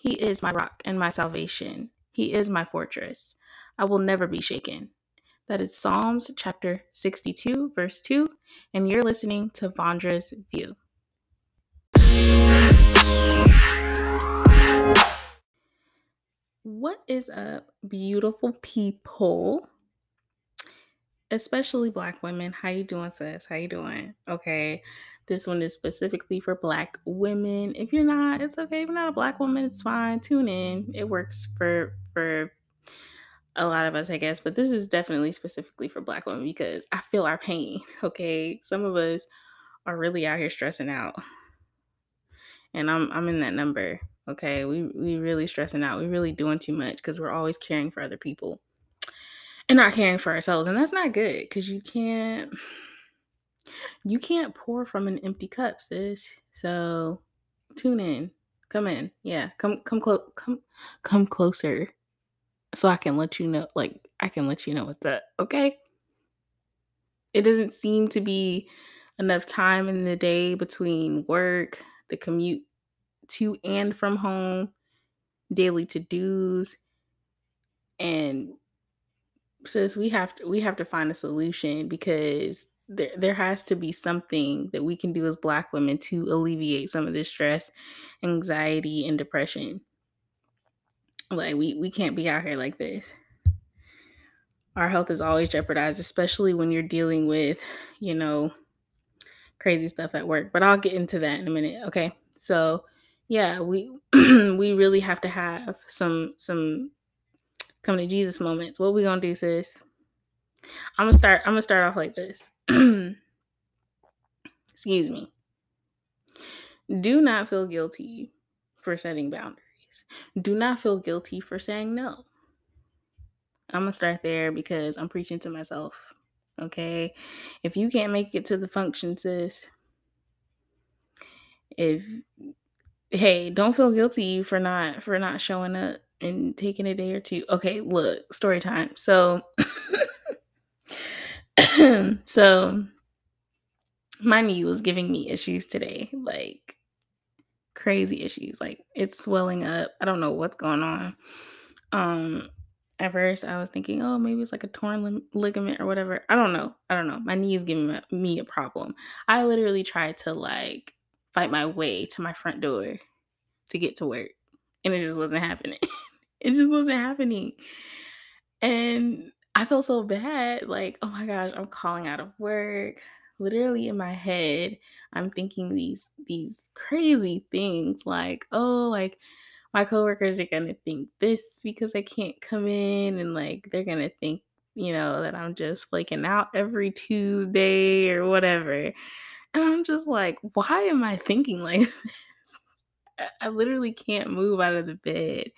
He is my rock and my salvation. He is my fortress. I will never be shaken. That is Psalms chapter 62, verse 2, and you're listening to Vondra's View. What is up, beautiful people? Especially black women. How you doing, sis? How you doing? Okay. This one is specifically for black women. If you're not, it's okay. If you're not a black woman, it's fine. Tune in. It works for for a lot of us, I guess, but this is definitely specifically for black women because I feel our pain. Okay. Some of us are really out here stressing out. And I'm I'm in that number. Okay. We we really stressing out. We really doing too much because we're always caring for other people and not caring for ourselves. And that's not good because you can't you can't pour from an empty cup, sis. So tune in. Come in. Yeah. Come come close come come closer. So I can let you know like I can let you know what's up. Okay? It doesn't seem to be enough time in the day between work, the commute to and from home, daily to-dos, and says we have to we have to find a solution because there there has to be something that we can do as black women to alleviate some of this stress, anxiety, and depression. Like we we can't be out here like this. Our health is always jeopardized, especially when you're dealing with, you know, crazy stuff at work. But I'll get into that in a minute. Okay. So yeah, we we really have to have some some come to Jesus moments. What we gonna do, sis? I'm gonna start. I'm gonna start off like this. Excuse me. Do not feel guilty for setting boundaries. Do not feel guilty for saying no. I'm gonna start there because I'm preaching to myself. Okay. If you can't make it to the function, sis, if hey, don't feel guilty for not for not showing up and taking a day or two. Okay, look, story time. So so my knee was giving me issues today, like crazy issues. Like it's swelling up. I don't know what's going on. Um at first I was thinking, oh, maybe it's like a torn lim- ligament or whatever. I don't know. I don't know. My knee is giving me a problem. I literally tried to like fight my way to my front door to get to work, and it just wasn't happening. it just wasn't happening. And I felt so bad. Like, oh my gosh, I'm calling out of work. Literally in my head, I'm thinking these these crazy things like, oh, like my coworkers are gonna think this because I can't come in, and like they're gonna think, you know, that I'm just flaking out every Tuesday or whatever. And I'm just like, why am I thinking like? I literally can't move out of the bed.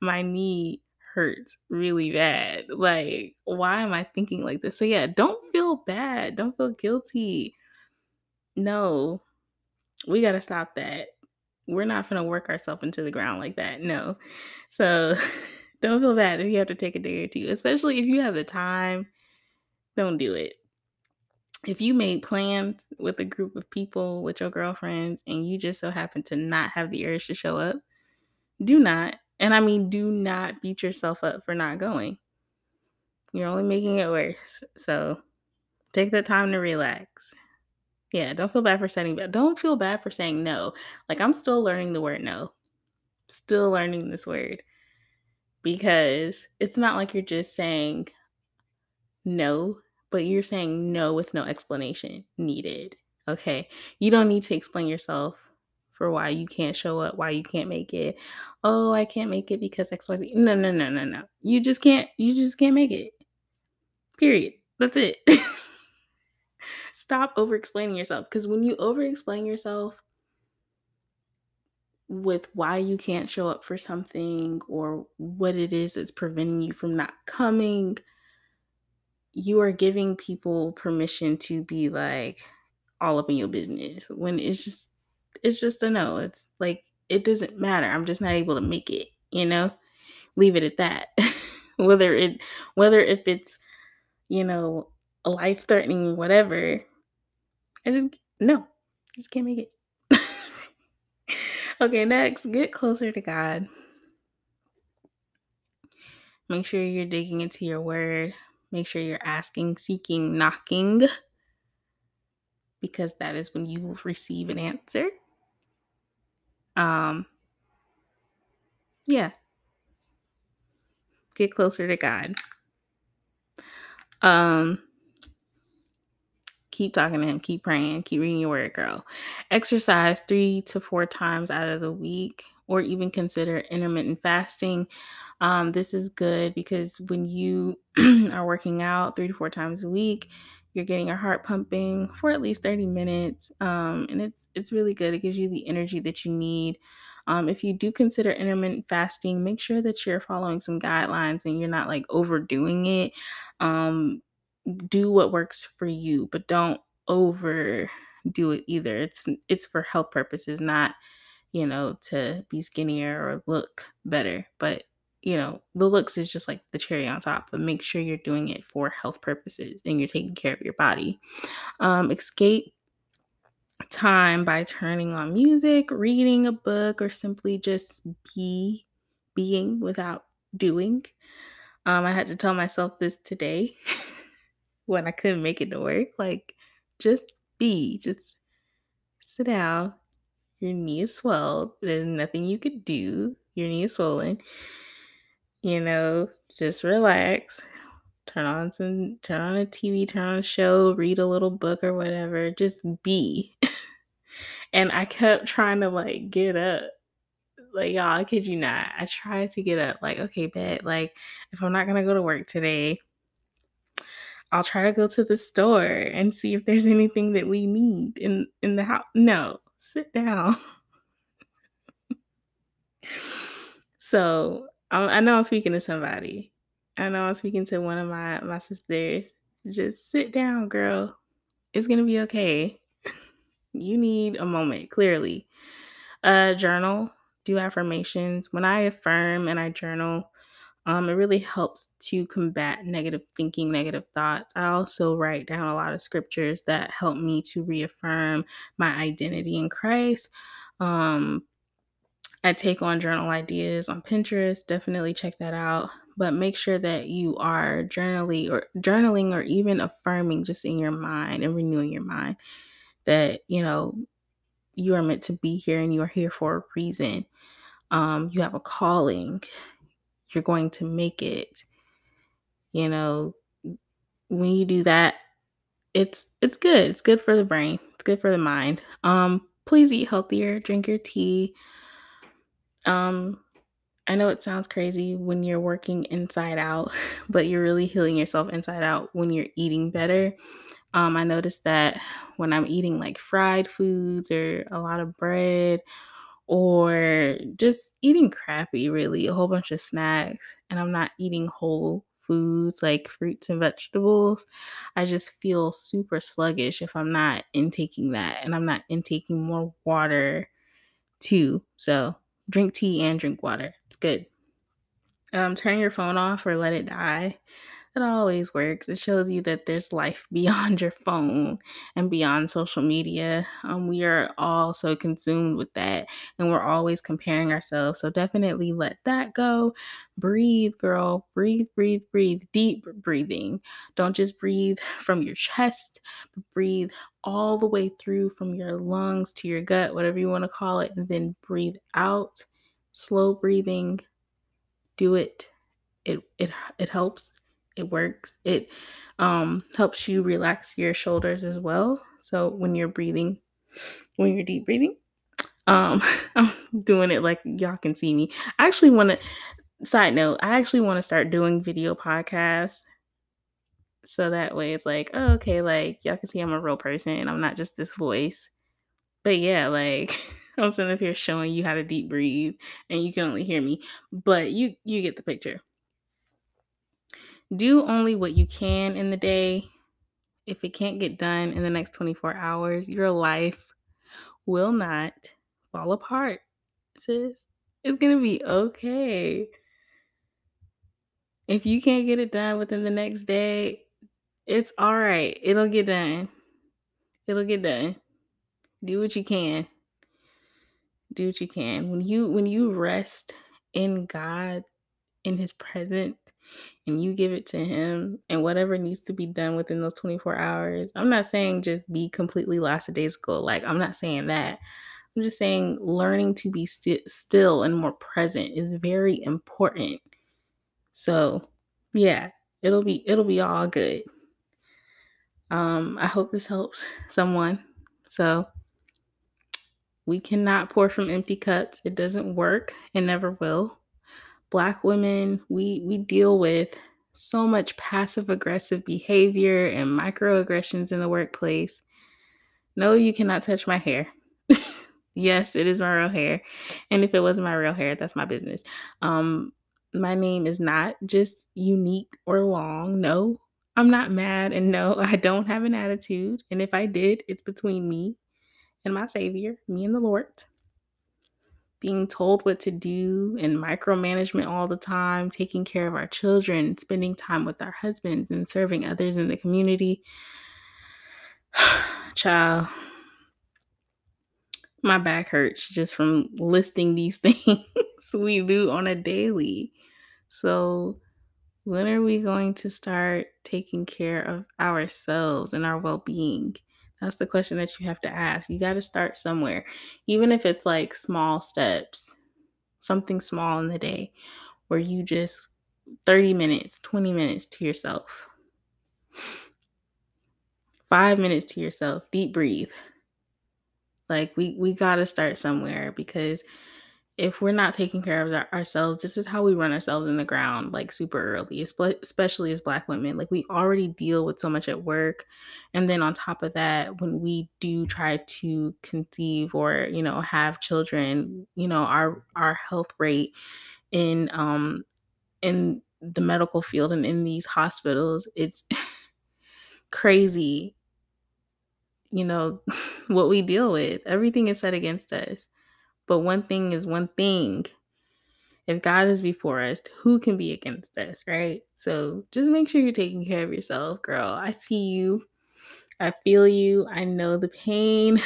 My knee hurts really bad. Like, why am I thinking like this? So, yeah, don't feel bad. Don't feel guilty. No, we got to stop that we're not going to work ourselves into the ground like that. No. So don't feel bad if you have to take a day or two, especially if you have the time. Don't do it. If you made plans with a group of people, with your girlfriends, and you just so happen to not have the urge to show up, do not, and I mean, do not beat yourself up for not going. You're only making it worse. So take the time to relax. Yeah, don't feel bad for saying bad. Don't feel bad for saying no. Like I'm still learning the word no. Still learning this word. Because it's not like you're just saying no, but you're saying no with no explanation needed. Okay? You don't need to explain yourself for why you can't show up, why you can't make it. Oh, I can't make it because XYZ. No, no, no, no, no. You just can't you just can't make it. Period. That's it. stop over explaining yourself because when you over explain yourself with why you can't show up for something or what it is that's preventing you from not coming, you are giving people permission to be like all up in your business when it's just it's just a no. It's like it doesn't matter. I'm just not able to make it, you know? Leave it at that. whether it whether if it's, you know, life threatening whatever, I just no, just can't make it. okay, next, get closer to God. Make sure you're digging into your word. Make sure you're asking, seeking, knocking, because that is when you will receive an answer. Um, yeah. Get closer to God. Um, keep talking to him, keep praying, keep reading your word, girl. Exercise three to four times out of the week, or even consider intermittent fasting. Um, this is good because when you are working out three to four times a week, you're getting your heart pumping for at least 30 minutes. Um, and it's it's really good. It gives you the energy that you need. Um, if you do consider intermittent fasting, make sure that you're following some guidelines and you're not like overdoing it. Um, do what works for you, but don't overdo it either. It's it's for health purposes, not you know to be skinnier or look better. But you know the looks is just like the cherry on top. But make sure you're doing it for health purposes and you're taking care of your body. Um, escape time by turning on music, reading a book, or simply just be being without doing. Um, I had to tell myself this today. when I couldn't make it to work. Like, just be, just sit down. Your knee is swelled. There's nothing you could do. Your knee is swollen. You know, just relax. Turn on some, turn on a TV, turn on a show, read a little book or whatever. Just be. and I kept trying to like get up. Like, y'all, I kid you not. I tried to get up. Like, okay, bet. Like, if I'm not to go to work today, I'll try to go to the store and see if there's anything that we need in in the house. No, sit down. so I, I know I'm speaking to somebody. I know I'm speaking to one of my my sisters. Just sit down, girl. It's gonna be okay. you need a moment, clearly. Uh, journal. Do affirmations. When I affirm and I journal, um, it really helps to combat negative thinking, negative thoughts. I also write down a lot of scriptures that help me to reaffirm my identity in Christ. Um, I take on journal ideas on Pinterest. Definitely check that out. But make sure that you are journaling or journaling or even affirming just in your mind and renewing your mind that you know you are meant to be here and you are here for a reason. Um, you have a calling you're going to make it. You know, when you do that, it's it's good. It's good for the brain. It's good for the mind. Um, please eat healthier, drink your tea. Um, I know it sounds crazy when you're working inside out, but you're really healing yourself inside out when you're eating better. Um, I noticed that when I'm eating like fried foods or a lot of bread or just eating crappy, really, a whole bunch of snacks, and I'm not eating whole foods like fruits and vegetables, I just feel super sluggish if I'm not intaking that and I'm not intaking more water too. So, drink tea and drink water. It's good. Um, turn your phone off or let it die it always works. It shows you that there's life beyond your phone and beyond social media. Um, we are all so consumed with that and we're always comparing ourselves. So definitely let that go. Breathe, girl. Breathe, breathe, breathe. Deep breathing. Don't just breathe from your chest, but breathe all the way through from your lungs to your gut, whatever you want to call it, and then breathe out. Slow breathing. Do it. It it it helps it works. It um, helps you relax your shoulders as well. So when you're breathing, when you're deep breathing, um, I'm doing it like y'all can see me. I actually want to. Side note: I actually want to start doing video podcasts, so that way it's like, oh, okay, like y'all can see I'm a real person and I'm not just this voice. But yeah, like I'm sitting up here showing you how to deep breathe, and you can only hear me, but you you get the picture. Do only what you can in the day. If it can't get done in the next 24 hours, your life will not fall apart, sis. It's going to be okay. If you can't get it done within the next day, it's all right. It'll get done. It'll get done. Do what you can. Do what you can. When you when you rest in God, in his presence, and you give it to him and whatever needs to be done within those 24 hours. I'm not saying just be completely lackadaisical. Like, I'm not saying that. I'm just saying learning to be st- still and more present is very important. So, yeah, it'll be it'll be all good. Um, I hope this helps someone. So, we cannot pour from empty cups. It doesn't work. It never will. Black women, we we deal with so much passive aggressive behavior and microaggressions in the workplace. No, you cannot touch my hair. yes, it is my real hair. And if it wasn't my real hair, that's my business. Um my name is not just unique or long. No, I'm not mad and no, I don't have an attitude. And if I did, it's between me and my savior, me and the Lord being told what to do and micromanagement all the time, taking care of our children, spending time with our husbands, and serving others in the community. Child, my back hurts just from listing these things we do on a daily. So, when are we going to start taking care of ourselves and our well being? That's the question that you have to ask. You got to start somewhere, even if it's like small steps, something small in the day where you just 30 minutes, 20 minutes to yourself, five minutes to yourself, deep breathe. Like we we got to start somewhere because if we're not taking care of ourselves, this is how we run ourselves in the ground like super early, especially as Black women. Like we already deal with so much at work. And then on top of that, when we do try to conceive or, you know, have children, you know, our our health rate in um in the medical field and in these hospitals, it's crazy. You know, what we deal with. Everything is set against us. But one thing is one thing. If God is before us, who can be against us, right? So just make sure you're taking care of yourself, girl. I see you. I feel you. I know the pain.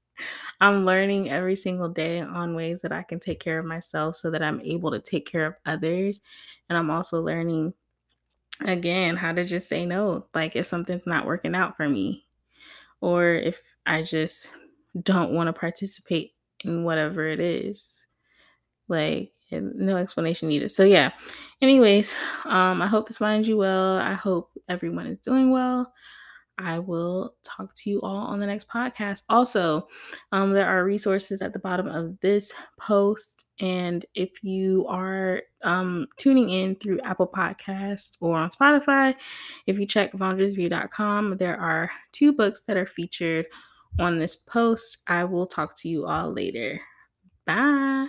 I'm learning every single day on ways that I can take care of myself so that I'm able to take care of others. And I'm also learning again how to just say no. Like if something's not working out for me, or if I just don't want to participate in whatever it is. Like no explanation needed. So yeah. Anyways, um I hope this finds you well. I hope everyone is doing well. I will talk to you all on the next podcast. Also, um, there are resources at the bottom of this post. And if you are um, tuning in through Apple Podcast or on Spotify, if you check Vondra'sView.com, there are two books that are featured on this post. I will talk to you all later. Bye.